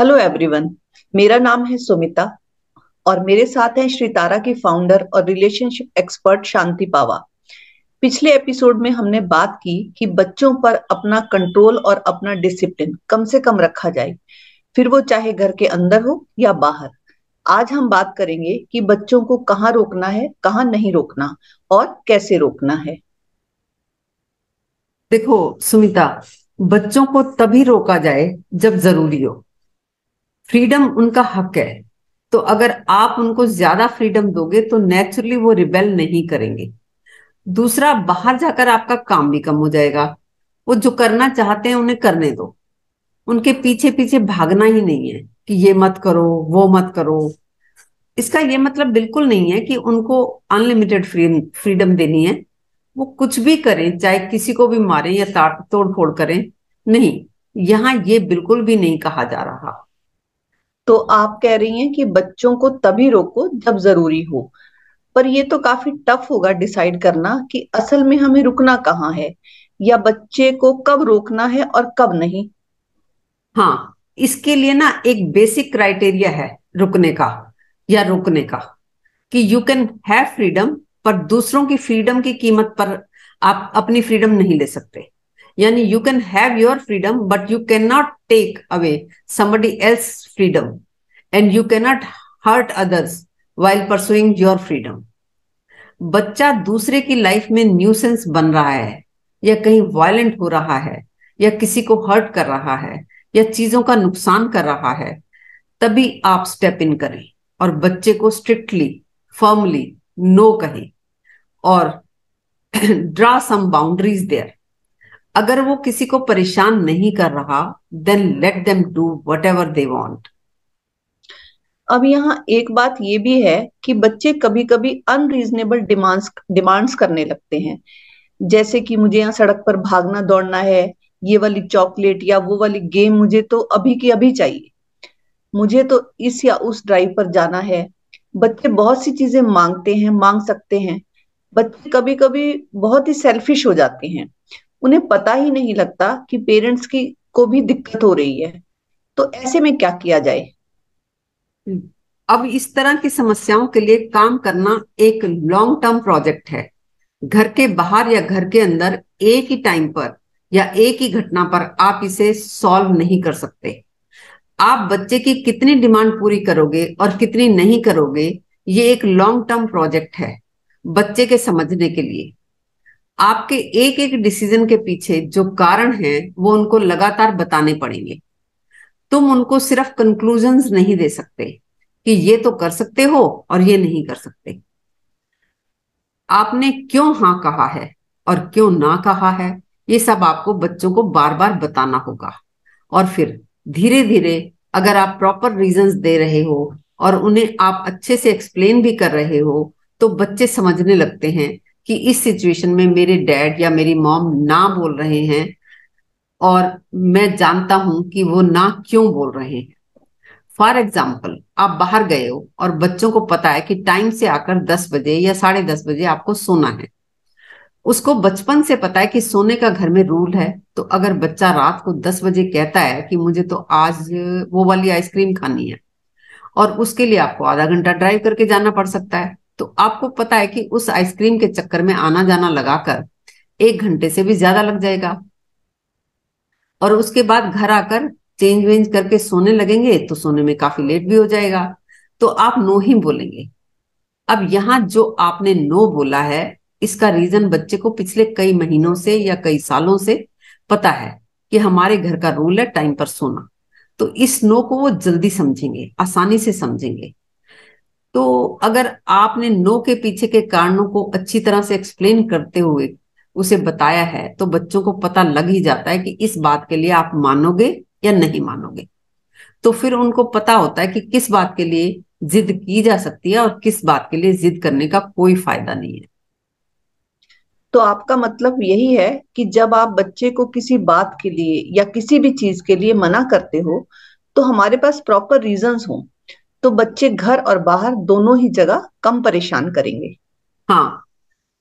Hello everyone मेरा नाम है सुमिता और मेरे साथ हैं श्री तारा की फाउंडर और रिलेशनशिप एक्सपर्ट शांति पावा। पिछले एपिसोड में हमने बात की कि बच्चों पर अपना कंट्रोल और अपना डिसिप्लिन कम से कम रखा जाए। फिर वो चाहे घर के अंदर हो या बाहर। आज हम बात करेंगे कि बच्चों को कहाँ रोकना है, कहाँ नहीं रोकना और कैसे रोकना है। देखो, सुमिता, बच्चों को तभी रोका जाए जब ज़रूरी हो। फ्रीडम उनका हक है। तो अगर आप उनको ज़्यादा फ्रीडम दोगे तो नेचुरली वो रिबेल नहीं करेंगे। दूसरा, बाहर जाकर आपका काम भी कम हो जाएगा। वो जो करना चाहते हैं, उन्हें करने दो। उनके पीछे पीछे भागना ही नहीं है कि ये मत करो, वो मत करो। इसका ये मतलब बिल्कुल नहीं है कि उनको अनलिमिटेड फ्रीडम देनी है। वो कुछ भी करें, चाहे किसी को भी मारें या तोड़ फोड़ करें, नहीं। यहाँ ये बिल्कुल भी नहीं कहा जा रहा। तो आप कह रही हैं कि बच्चों को तभी रोको जब ज़रूरी हो। पर ये तो काफ़ी टफ होगा डिसाइड करना कि असल में हमें रुकना कहाँ है, या बच्चे को कब रोकना है और कब नहीं। हाँ इसके लिए ना एक बेसिक क्राइटेरिया है रुकने का, या रोकने का, कि यू कैन हैव फ्रीडम पर दूसरों की फ्रीडम की कीमत पर आप अपनी फ्रीडम नहीं ले सकते। यानी you can have your freedom but you can not take away somebody else freedom and you can not hurt others while pursuing your freedom बच्चा दूसरे की लाइफ में न्यूसेंस बन रहा है, या कहीं वायलेंट हो रहा है, या किसी को हर्ट कर रहा है, या चीज़ों का नुकसान कर रहा है, तभी आप स्टेप इन करें। और बच्चे को स्ट्रिक्टली फर्मली नो कहें। और ड्रा सम बाउंड्रीज देयर अगर वो किसी को परेशान नहीं कर रहा then let them do whatever they want अब यहाँ एक बात ये भी है कि बच्चे कभी कभी अनरीजनेबल डिमांड्स डिमांड्स करने लगते हैं। जैसे कि मुझे यहाँ सड़क पर भागना, दौड़ना है, ये वाली चॉकलेट या वो वाली गेम मुझे तो अभी की अभी चाहिए। मुझे तो इस या उस ड्राइव पर जाना है। बच्चे बहुत सी चीज़ें मांगते हैं, मांग सकते हैं। बच्चे कभी कभी बहुत ही सेल्फिश हो जाते हैं। उन्हें पता ही नहीं लगता कि पेरेंट्स की को भी दिक्कत हो रही है। तो ऐसे में क्या किया जाए? हम्म, अब इस तरह की समस्याओं के लिए काम करना एक लॉन्ग टर्म प्रोजेक्ट है। घर के बाहर या घर के अंदर एक ही टाइम पर या एक ही घटना पर आप इसे सॉल्व नहीं कर सकते। आप बच्चे की कितनी डिमांड पूरी करोगे और कितनी नहीं करोगे ये एक लॉन्ग टर्म प्रोजेक्ट है बच्चे के समझने के लिए। आपके एक एक डिसीज़न के पीछे जो कारण है, वो उनको लगातार बताने पड़ेंगे। तुम उनको सिर्फ़ कंक्लूजन नहीं दे सकते कि ये तो कर सकते हो और ये नहीं कर सकते। आपने क्यों हाँ कहा है और क्यों ना कहा है, ये सब आपको बच्चों को बार बार बताना होगा। और फिर धीरे धीरे अगर आप प्रॉपर रीजंस दे रहे हो और उन्हें आप अच्छे से एक्सप्लेन भी कर रहे हो तो बच्चे समझने लगते हैं कि इस सिचुएशन में मेरे डैड या मेरी मॉम ना बोल रहे हैं और मैं जानता हूँ कि वो ना क्यों बोल रहे हैं। फॉर एग्ज़ाम्पल आप बाहर गए हो और बच्चों को पता है कि टाइम से आकर दस बजे या साढ़े दस बजे आपको सोना है। उसको बचपन से पता है कि सोने का घर में रूल है तो अगर बच्चा रात को दस बजे कहता है कि मुझे तो आज वो वाली आइसक्रीम खानी है और उसके लिए आपको आधा घंटा ड्राइव करके जाना पड़ सकता है। तो आपको पता है कि उस आइसक्रीम के चक्कर में आना जाना लगाकर एक घंटे से भी ज़्यादा लग जाएगा। और उसके बाद घर आकर चेंज वेंज करके सोने लगेंगे तो सोने में काफ़ी लेट भी हो जाएगा। तो आप नो ही बोलेंगे। अब यहाँ जो आपने नो बोला है, इसका रीजन बच्चे को पिछले कई महीनों से या कई सालों से पता है कि हमारे घर का रूल है टाइम पर सोना। तो इस नो को वो जल्दी समझेंगे, आसानी से समझेंगे। तो अगर आपने नो के पीछे के कारणों को अच्छी तरह से एक्सप्लेन करते हुए उसे बताया है तो बच्चों को पता लग ही जाता है कि इस बात के लिए आप मानोगे या नहीं मानोगे। तो फिर उनको पता होता है कि किस बात के लिए जिद की जा सकती है और किस बात के लिए जिद करने का कोई फ़ायदा नहीं है। तो आपका मतलब यही है कि जब आप बच्चे को किसी बात के लिए या किसी भी चीज़ के लिए मना करते हो तो हमारे पास प्रॉपर रीजंस हो। तो बच्चे घर और बाहर दोनों ही जगह कम परेशान करेंगे। हाँ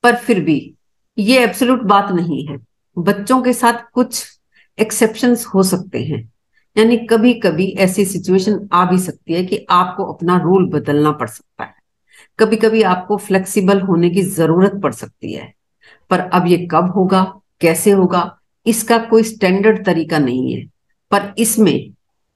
पर फिर भी ये एब्सोल्यूट बात नहीं है। बच्चों के साथ कुछ एक्सेप्शंस हो सकते हैं। यानी कभी कभी ऐसी सिचुएशन आ भी सकती है कि आपको अपना रूल बदलना पड़ सकता है। कभी कभी आपको फ्लेक्सिबल होने की ज़रूरत पड़ सकती है। पर अब ये कब होगा, कैसे होगा, इसका कोई स्टैंडर्ड तरीका नहीं है। पर इसमें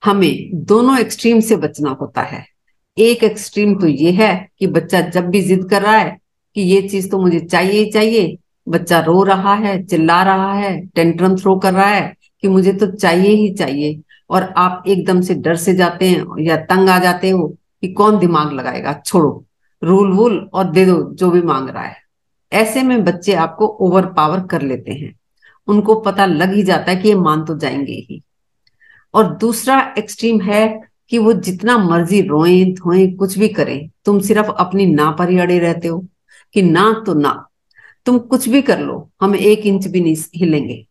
हमें दोनों एक्सट्रीम से बचना होता है। एक एक्सट्रीम तो ये है कि बच्चा जब भी जिद कर रहा है कि ये चीज़ तो मुझे चाहिए ही चाहिए, बच्चा रो रहा है, चिल्ला रहा है टेंट्रम थ्रो कर रहा है कि मुझे तो चाहिए ही चाहिए। और आप एकदम से डर से जाते हैं या तंग आ जाते हो कि कौन दिमाग लगाएगा? छोड़ो, रूल वूल और दे दो, जो भी मांग रहा है। ऐसे में बच्चे आपको ओवर पावर कर लेते हैं। उनको पता लग ही जाता है कि ये मान तो जाएँगे ही। और दूसरा एक्सट्रीम है कि वो जितना मर्ज़ी रोए, धोए, कुछ भी करें, तुम सिर्फ़ अपनी ना पर ही अड़े रहते हो, कि ना तो ना। तुम कुछ भी कर लो, हम एक इंच भी नहीं हिलेंगे।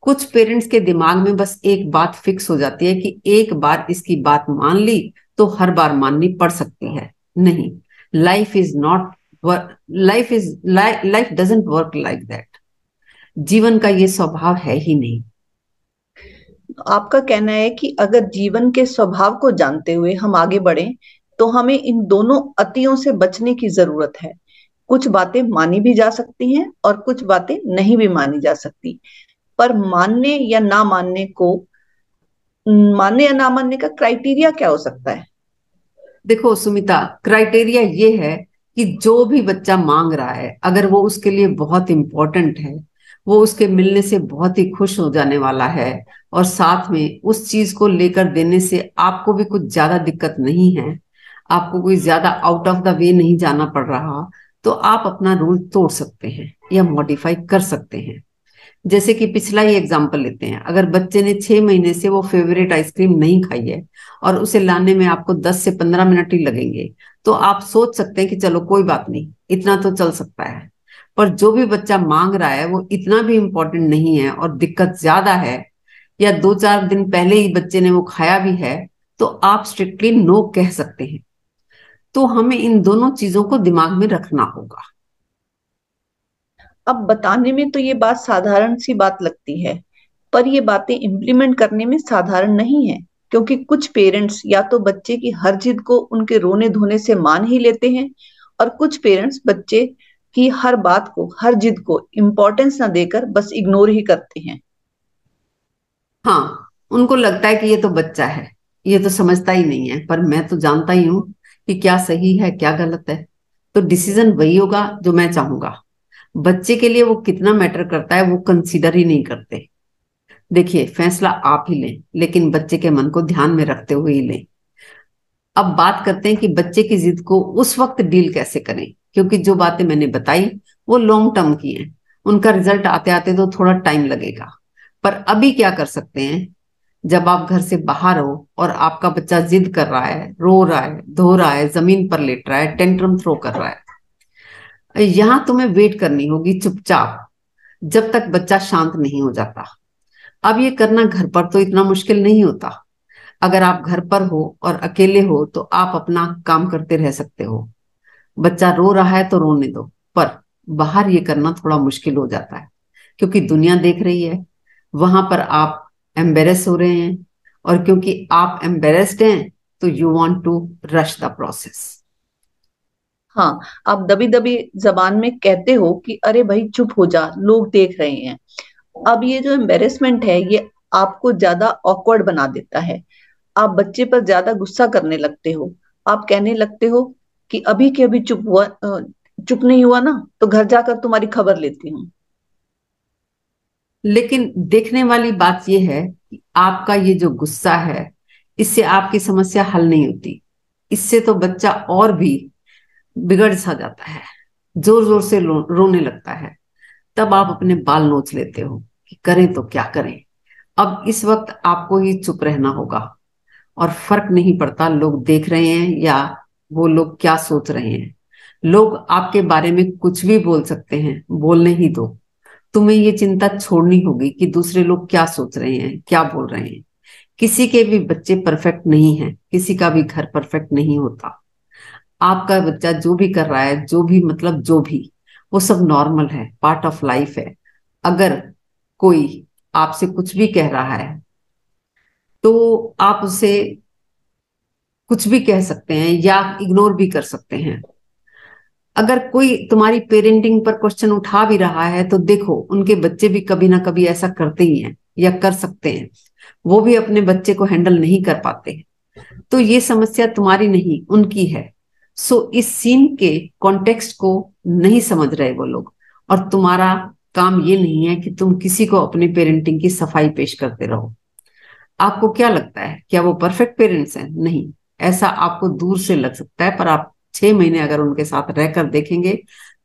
कुछ पेरेंट्स के दिमाग में बस एक बात फिक्स हो जाती है कि एक बार इसकी बात मान ली तो हर बार माननी पड़ सकती है। नहीं life is not life is life doesn't work like that जीवन का ये स्वभाव है ही नहीं। आपका कहना है कि अगर जीवन के स्वभाव को जानते हुए हम आगे बढ़े तो हमें इन दोनों अतियों से बचने की ज़रूरत है। कुछ बातें मानी भी जा सकती हैं और कुछ बातें नहीं भी मानी जा सकती। पर मानने या ना मानने को, मानने या ना मानने का क्राइटेरिया क्या हो सकता है? देखो सुमिता, क्राइटेरिया ये है कि जो भी बच्चा मांग रहा है, अगर वो उसके लिए बहुत इंपॉर्टेंट है, वो उसके मिलने से बहुत ही खुश हो जाने वाला है और साथ में उस चीज़ को लेकर देने से आपको भी कुछ ज़्यादा दिक्कत नहीं है। आपको कोई ज़्यादा आउट ऑफ़ द वे नहीं जाना पड़ रहा तो आप अपना रूल तोड़ सकते हैं या मॉडिफाई कर सकते हैं। जैसे कि पिछला ही एग्ज़ाम्पल लेते हैं। अगर बच्चे ने छह महीने से वो फेवरेट आइसक्रीम नहीं खाई है और उसे लाने में आपको दस से पंद्रह मिनट ही लगेंगे तो आप सोच सकते हैं कि चलो कोई बात नहीं, इतना तो चल सकता है। पर जो भी बच्चा मांग रहा है वो इतना भी इम्पोर्टेंट नहीं है और दिक्कत ज़्यादा है या दो चार दिन पहले ही बच्चे ने वो खाया भी है तो आप स्ट्रिक्टली नो कह सकते हैं। तो हमें इन दोनों चीज़ों को दिमाग में रखना होगा। अब बताने में तो ये बात साधारण सी बात लगती है, पर ये बातें इम्प्लीमेंट करने में साधारण नहीं है, क्योंकि कुछ पेरेंट्स या तो बच्चे की हर जिद को उनके रोने धोने से मान ही लेते हैं, और कुछ पेरेंट्स बच्चे की हर बात को, हर जिद को इम्पोर्टेंस ना देकर बस इग्नोर ही करते हैं। हाँ उनको लगता है कि ये तो बच्चा है, ये तो समझता ही नहीं है, पर मैं तो जानता ही हूँ कि क्या सही है, क्या गलत है। तो डिसीज़न वही होगा जो मैं चाहूँगा। बच्चे के लिए वो कितना मैटर करता है, वो कंसीडर ही नहीं करते। देखिए, फैसला आप ही लें, लेकिन बच्चे के मन को ध्यान में रखते हुए ही लें। अब बात करते हैं कि बच्चे की जिद को उस वक्त डील कैसे करें, क्योंकि जो बातें मैंने बताई, वो लॉन्ग टर्म की हैं। उनका रिज़ल्ट आते आते तो थोड़ा टाइम लगेगा। पर अभी क्या कर सकते हैं? जब आप घर से बाहर हो और आपका बच्चा जिद कर रहा है, रो रहा है, धो रहा है, ज़मीन पर लेट रहा है टेंट्रम थ्रो कर रहा है, यहाँ तुम्हें वेट करनी होगी चुपचाप, जब तक बच्चा शांत नहीं हो जाता। अब ये करना घर पर तो इतना मुश्किल नहीं होता। अगर आप घर पर हो और अकेले हो तो आप अपना काम करते रह सकते हो। बच्चा रो रहा है तो रोने दो, पर बाहर ये करना थोड़ा मुश्किल हो जाता है, क्योंकि दुनिया देख रही है। वहाँ पर आप एम्बेरस हो रहे हैं। और क्योंकि आप एम्बेरस्ड हैं तो you want to rush the process हाँ आप दबी दबी जबान में कहते हो कि, अरे भाई, चुप हो जा, लोग देख रहे हैं। अब ये जो एम्बेरसमेंट है, ये आपको ज़्यादा ऑकवर्ड बना देता है। आप बच्चे पर ज़्यादा गुस्सा करने लगते हो। आप कहने लगते हो कि, अभी के अभी चुप हुआ चुप नहीं हुआ ना तो घर जाकर तुम्हारी खबर लेती हूँ। लेकिन देखने वाली बात यह है कि आपका ये जो गुस्सा है, इससे आपकी समस्या हल नहीं होती। इससे तो बच्चा और भी बिगड़ सा जाता है ज़ोर ज़ोर से रोने लगता है। तब आप अपने बाल नोच लेते हो कि करें तो क्या करें। अब इस वक्त आपको ही चुप रहना होगा और फ़र्क नहीं पड़ता लोग देख रहे हैं या वो लोग क्या सोच रहे हैं। लोग आपके बारे में कुछ भी बोल सकते हैं, बोलने ही दो। तुम्हें ये चिंता छोड़नी होगी कि दूसरे लोग क्या सोच रहे हैं, क्या बोल रहे हैं। किसी के भी बच्चे परफेक्ट नहीं है, किसी का भी घर परफेक्ट नहीं होता। आपका बच्चा जो भी कर रहा है, जो भी मतलब जो भी, वो सब नॉर्मल है, पार्ट ऑफ़ लाइफ है। अगर कोई आपसे कुछ भी कह रहा है तो आप उसे कुछ भी कह सकते हैं या इग्नोर भी कर सकते हैं। अगर कोई तुम्हारी पेरेंटिंग पर क्वेश्चन उठा भी रहा है तो देखो, उनके बच्चे भी कभी ना कभी ऐसा करते ही हैं, या कर सकते हैं। वो भी अपने बच्चे को हैंडल नहीं कर पाते। हैं तो ये समस्या तुम्हारी नहीं, उनकी है। सो इस सीन के कॉन्टेक्स्ट को नहीं समझ रहे वो लोग। और तुम्हारा काम ये नहीं है कि तुम किसी को अपने पेरेंटिंग की सफ़ाई पेश करते रहो। आपको क्या लगता है? क्या वो परफेक्ट पेरेंट्स हैं? नहीं। ऐसा आपको दूर से लग सकता है, पर आप छह महीने अगर उनके साथ रहकर देखेंगे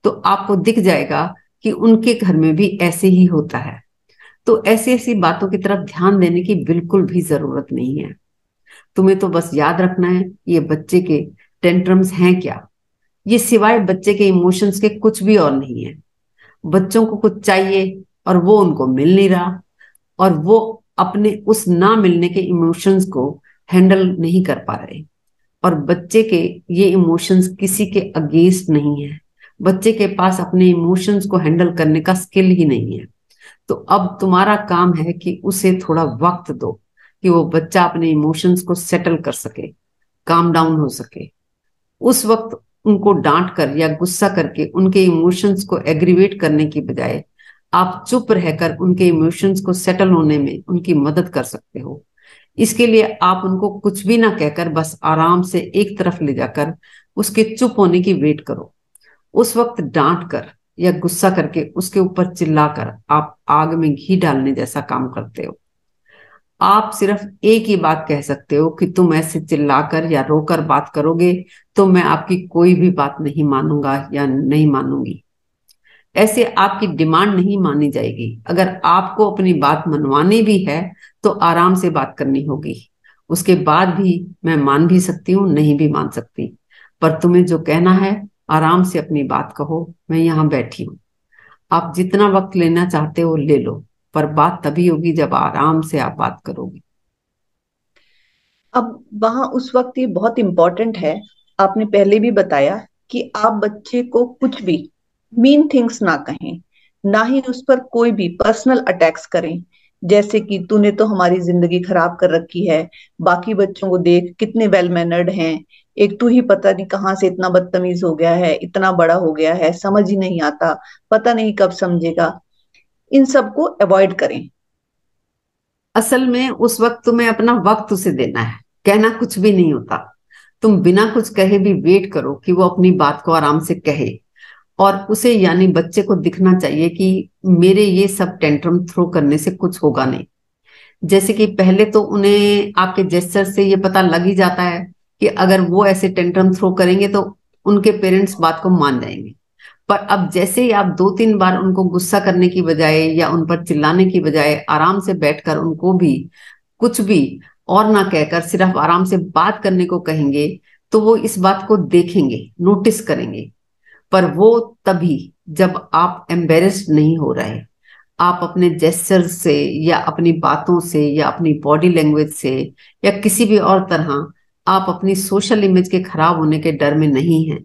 तो आपको दिख जाएगा कि उनके घर में भी ऐसे ही होता है। तो ऐसी ऐसी बातों की तरफ़ ध्यान देने की बिल्कुल भी ज़रूरत नहीं है। तुम्हें तो बस याद रखना है, ये बच्चे के टेंट्रम्स हैं क्या? ये सिवाय बच्चे के इमोशंस के कुछ भी और नहीं है। बच्चों को कुछ चाहिए और वो उनको मिल नहीं रहा, और वो अपने उस ना मिलने के इमोशंस को हैंडल नहीं कर पा रहे। और बच्चे के ये इमोशंस किसी के अगेंस्ट नहीं है। बच्चे के पास अपने इमोशंस को हैंडल करने का स्किल ही नहीं है। तो अब तुम्हारा काम है कि उसे थोड़ा वक्त दो कि वो बच्चा अपने इमोशंस को सेटल कर सके काम डाउन हो सके। उस वक्त उनको डांट कर या गुस्सा करके उनके इमोशंस को एग्रीवेट करने की बजाय आप चुप रहकर उनके इमोशंस को सेटल होने में उनकी मदद कर सकते हो। इसके लिए आप उनको कुछ भी ना कहकर बस आराम से एक तरफ़ ले जाकर उसके चुप होने की वेट करो। उस वक्त डांट कर या गुस्सा करके उसके ऊपर चिल्लाकर आप आग में घी डालने जैसा काम करते हो। आप सिर्फ़ एक ही बात कह सकते हो कि तुम ऐसे चिल्लाकर या रोकर बात करोगे तो मैं आपकी कोई भी बात नहीं मानूँगा या नहीं मानूँगी। ऐसे आपकी डिमांड नहीं मानी जाएगी। अगर आपको अपनी बात मनवानी भी है तो आराम से बात करनी होगी। उसके बाद भी मैं मान भी सकती हूँ, नहीं भी मान सकती। पर तुम्हें जो कहना है, आराम से अपनी बात कहो। मैं यहाँ बैठी हूँ। आप जितना वक्त लेना चाहते हो, ले लो। पर बात तभी होगी जब आराम से आप बात करोगे। अब वहाँ उस वक्त ये बहुत इंपॉर्टेंट है। आपने पहले भी बताया कि आप बच्चे को कुछ भी मीन थिंग्स ना कहें, ना ही उस पर कोई भी पर्सनल अटैक्स करें। जैसे कि तूने तो हमारी ज़िंदगी खराब कर रखी है, बाकी बच्चों को देख कितने वेल मैनर्ड हैं। एक तू ही पता नहीं कहाँ से इतना बदतमीज हो गया है, इतना बड़ा हो गया है, समझ ही नहीं आता, पता नहीं कब समझेगा। इन सबको अवॉइड करें। असल में उस वक्त तुम्हें अपना वक्त उसे देना है, कहना कुछ भी नहीं होता। तुम बिना कुछ कहे भी वेट करो कि वो अपनी बात को आराम से कहे। और उसे यानी बच्चे को दिखना चाहिए कि मेरे ये सब टेंट्रम थ्रो करने से कुछ होगा नहीं। जैसे कि पहले तो उन्हें आपके जेस्टर से ये पता लग ही जाता है कि अगर वो ऐसे टेंट्रम थ्रो करेंगे तो उनके पेरेंट्स बात को मान जाएँगे। पर अब जैसे ही आप दो तीन बार उनको गुस्सा करने की बजाय या उन पर चिल्लाने की बजाय आराम से बैठकर उनको भी कुछ भी और ना कहकर सिर्फ़ आराम से बात करने को कहेंगे तो वो इस बात को देखेंगे, नोटिस करेंगे पर वो तभी जब आप एम्बेरस्ड नहीं हो रहे, आप अपने जेस्चर से या अपनी बातों से या अपनी बॉडी लैंग्वेज से या किसी भी और तरह आप अपनी सोशल इमेज के खराब होने के डर में नहीं हैं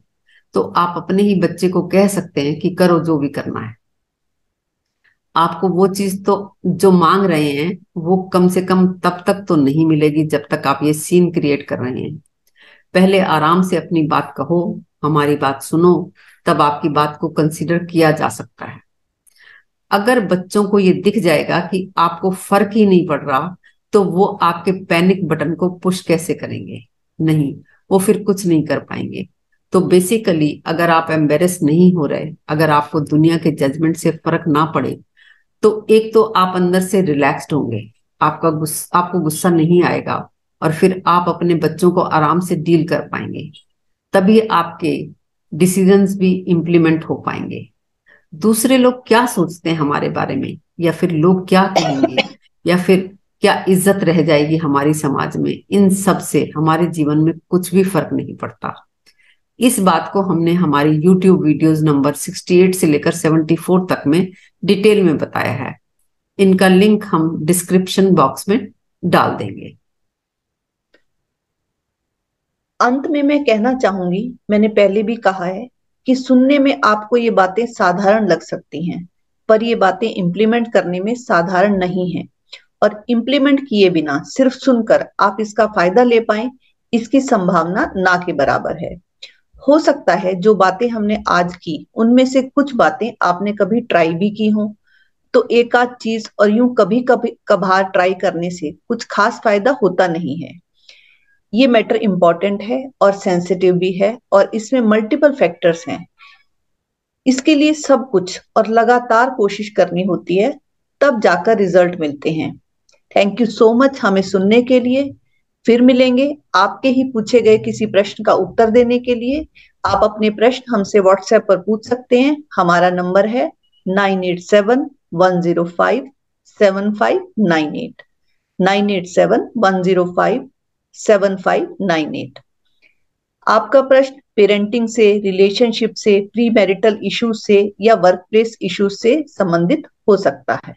तो आप अपने ही बच्चे को कह सकते हैं कि करो जो भी करना है। आपको वो चीज़ तो जो मांग रहे हैं, वो कम से कम तब तक तो नहीं मिलेगी जब तक आप ये सीन क्रिएट कर रहे हैं। पहले आराम से अपनी बात कहो, हमारी बात सुनो तब आपकी बात को कंसिडर किया जा सकता है। अगर बच्चों को ये दिख जाएगा कि आपको फ़र्क ही नहीं पड़ रहा तो वो आपके पैनिक बटन को पुश कैसे करेंगे? नहीं, वो फिर कुछ नहीं कर पाएँगे। तो बेसिकली अगर आप एम्बेरस नहीं हो रहे, अगर आपको दुनिया के जजमेंट से फ़र्क ना पड़े तो एक तो आप अंदर से रिलैक्स्ड होंगे, आपका गुस्सा आपको गुस्सा नहीं आएगा और फिर आप अपने बच्चों को आराम से डील कर पाएँगे। तभी आपके डिसीजंस भी इम्प्लीमेंट हो पाएँगे। दूसरे लोग क्या सोचते हैं हमारे बारे में? या फिर लोग क्या कहेंगे? या फिर क्या इज़्ज़त रह जाएगी हमारी समाज में? इन सबसे हमारे जीवन में कुछ भी फ़र्क नहीं पड़ता। इस बात को हमने हमारी YouTube वीडियोस नंबर 68 से लेकर 74 तक में डिटेल में बताया है। इनका लिंक हम डिस्क्रिप्शन बॉक्स में डाल देंगे। अंत में मैं कहना चाहूँगी, मैंने पहले भी कहा है कि सुनने में आपको ये बातें साधारण लग सकती हैं, पर ये बातें इम्प्लीमेंट करने में साधारण नहीं है। और इम्प्लीमेंट किए बिना सिर्फ़ सुनकर आप इसका फ़ायदा ले पाए, इसकी संभावना ना के बराबर है। हो सकता है जो बातें हमने आज की, उनमें से कुछ बातें आपने कभी ट्राई भी की हो। तो एक आध चीज़ और यूँ कभी कभी कभार ट्राई करने से कुछ खास फ़ायदा होता नहीं है। ये मैटर इंपॉर्टेंट है और सेंसिटिव भी है और इसमें मल्टीपल फैक्टर्स हैं। इसके लिए सब कुछ और लगातार कोशिश करनी होती है, तब जाकर रिज़ल्ट मिलते हैं। थैंक यू सो मच हमें सुनने के लिए। फिर मिलेंगे आपके ही पूछे गए किसी प्रश्न का उत्तर देने के लिए। आप अपने प्रश्न हमसे व्हाट्सएप पर पूछ सकते हैं। हमारा नंबर है nine eight seven one zero five seven five nine eight. Nine eight seven one zero five seven five nine eight आपका प्रश्न पेरेंटिंग से रिलेशनशिप से प्री मैरिटल इश्यूज़ से या वर्क प्लेस इश्यूज़ से संबंधित हो सकता है।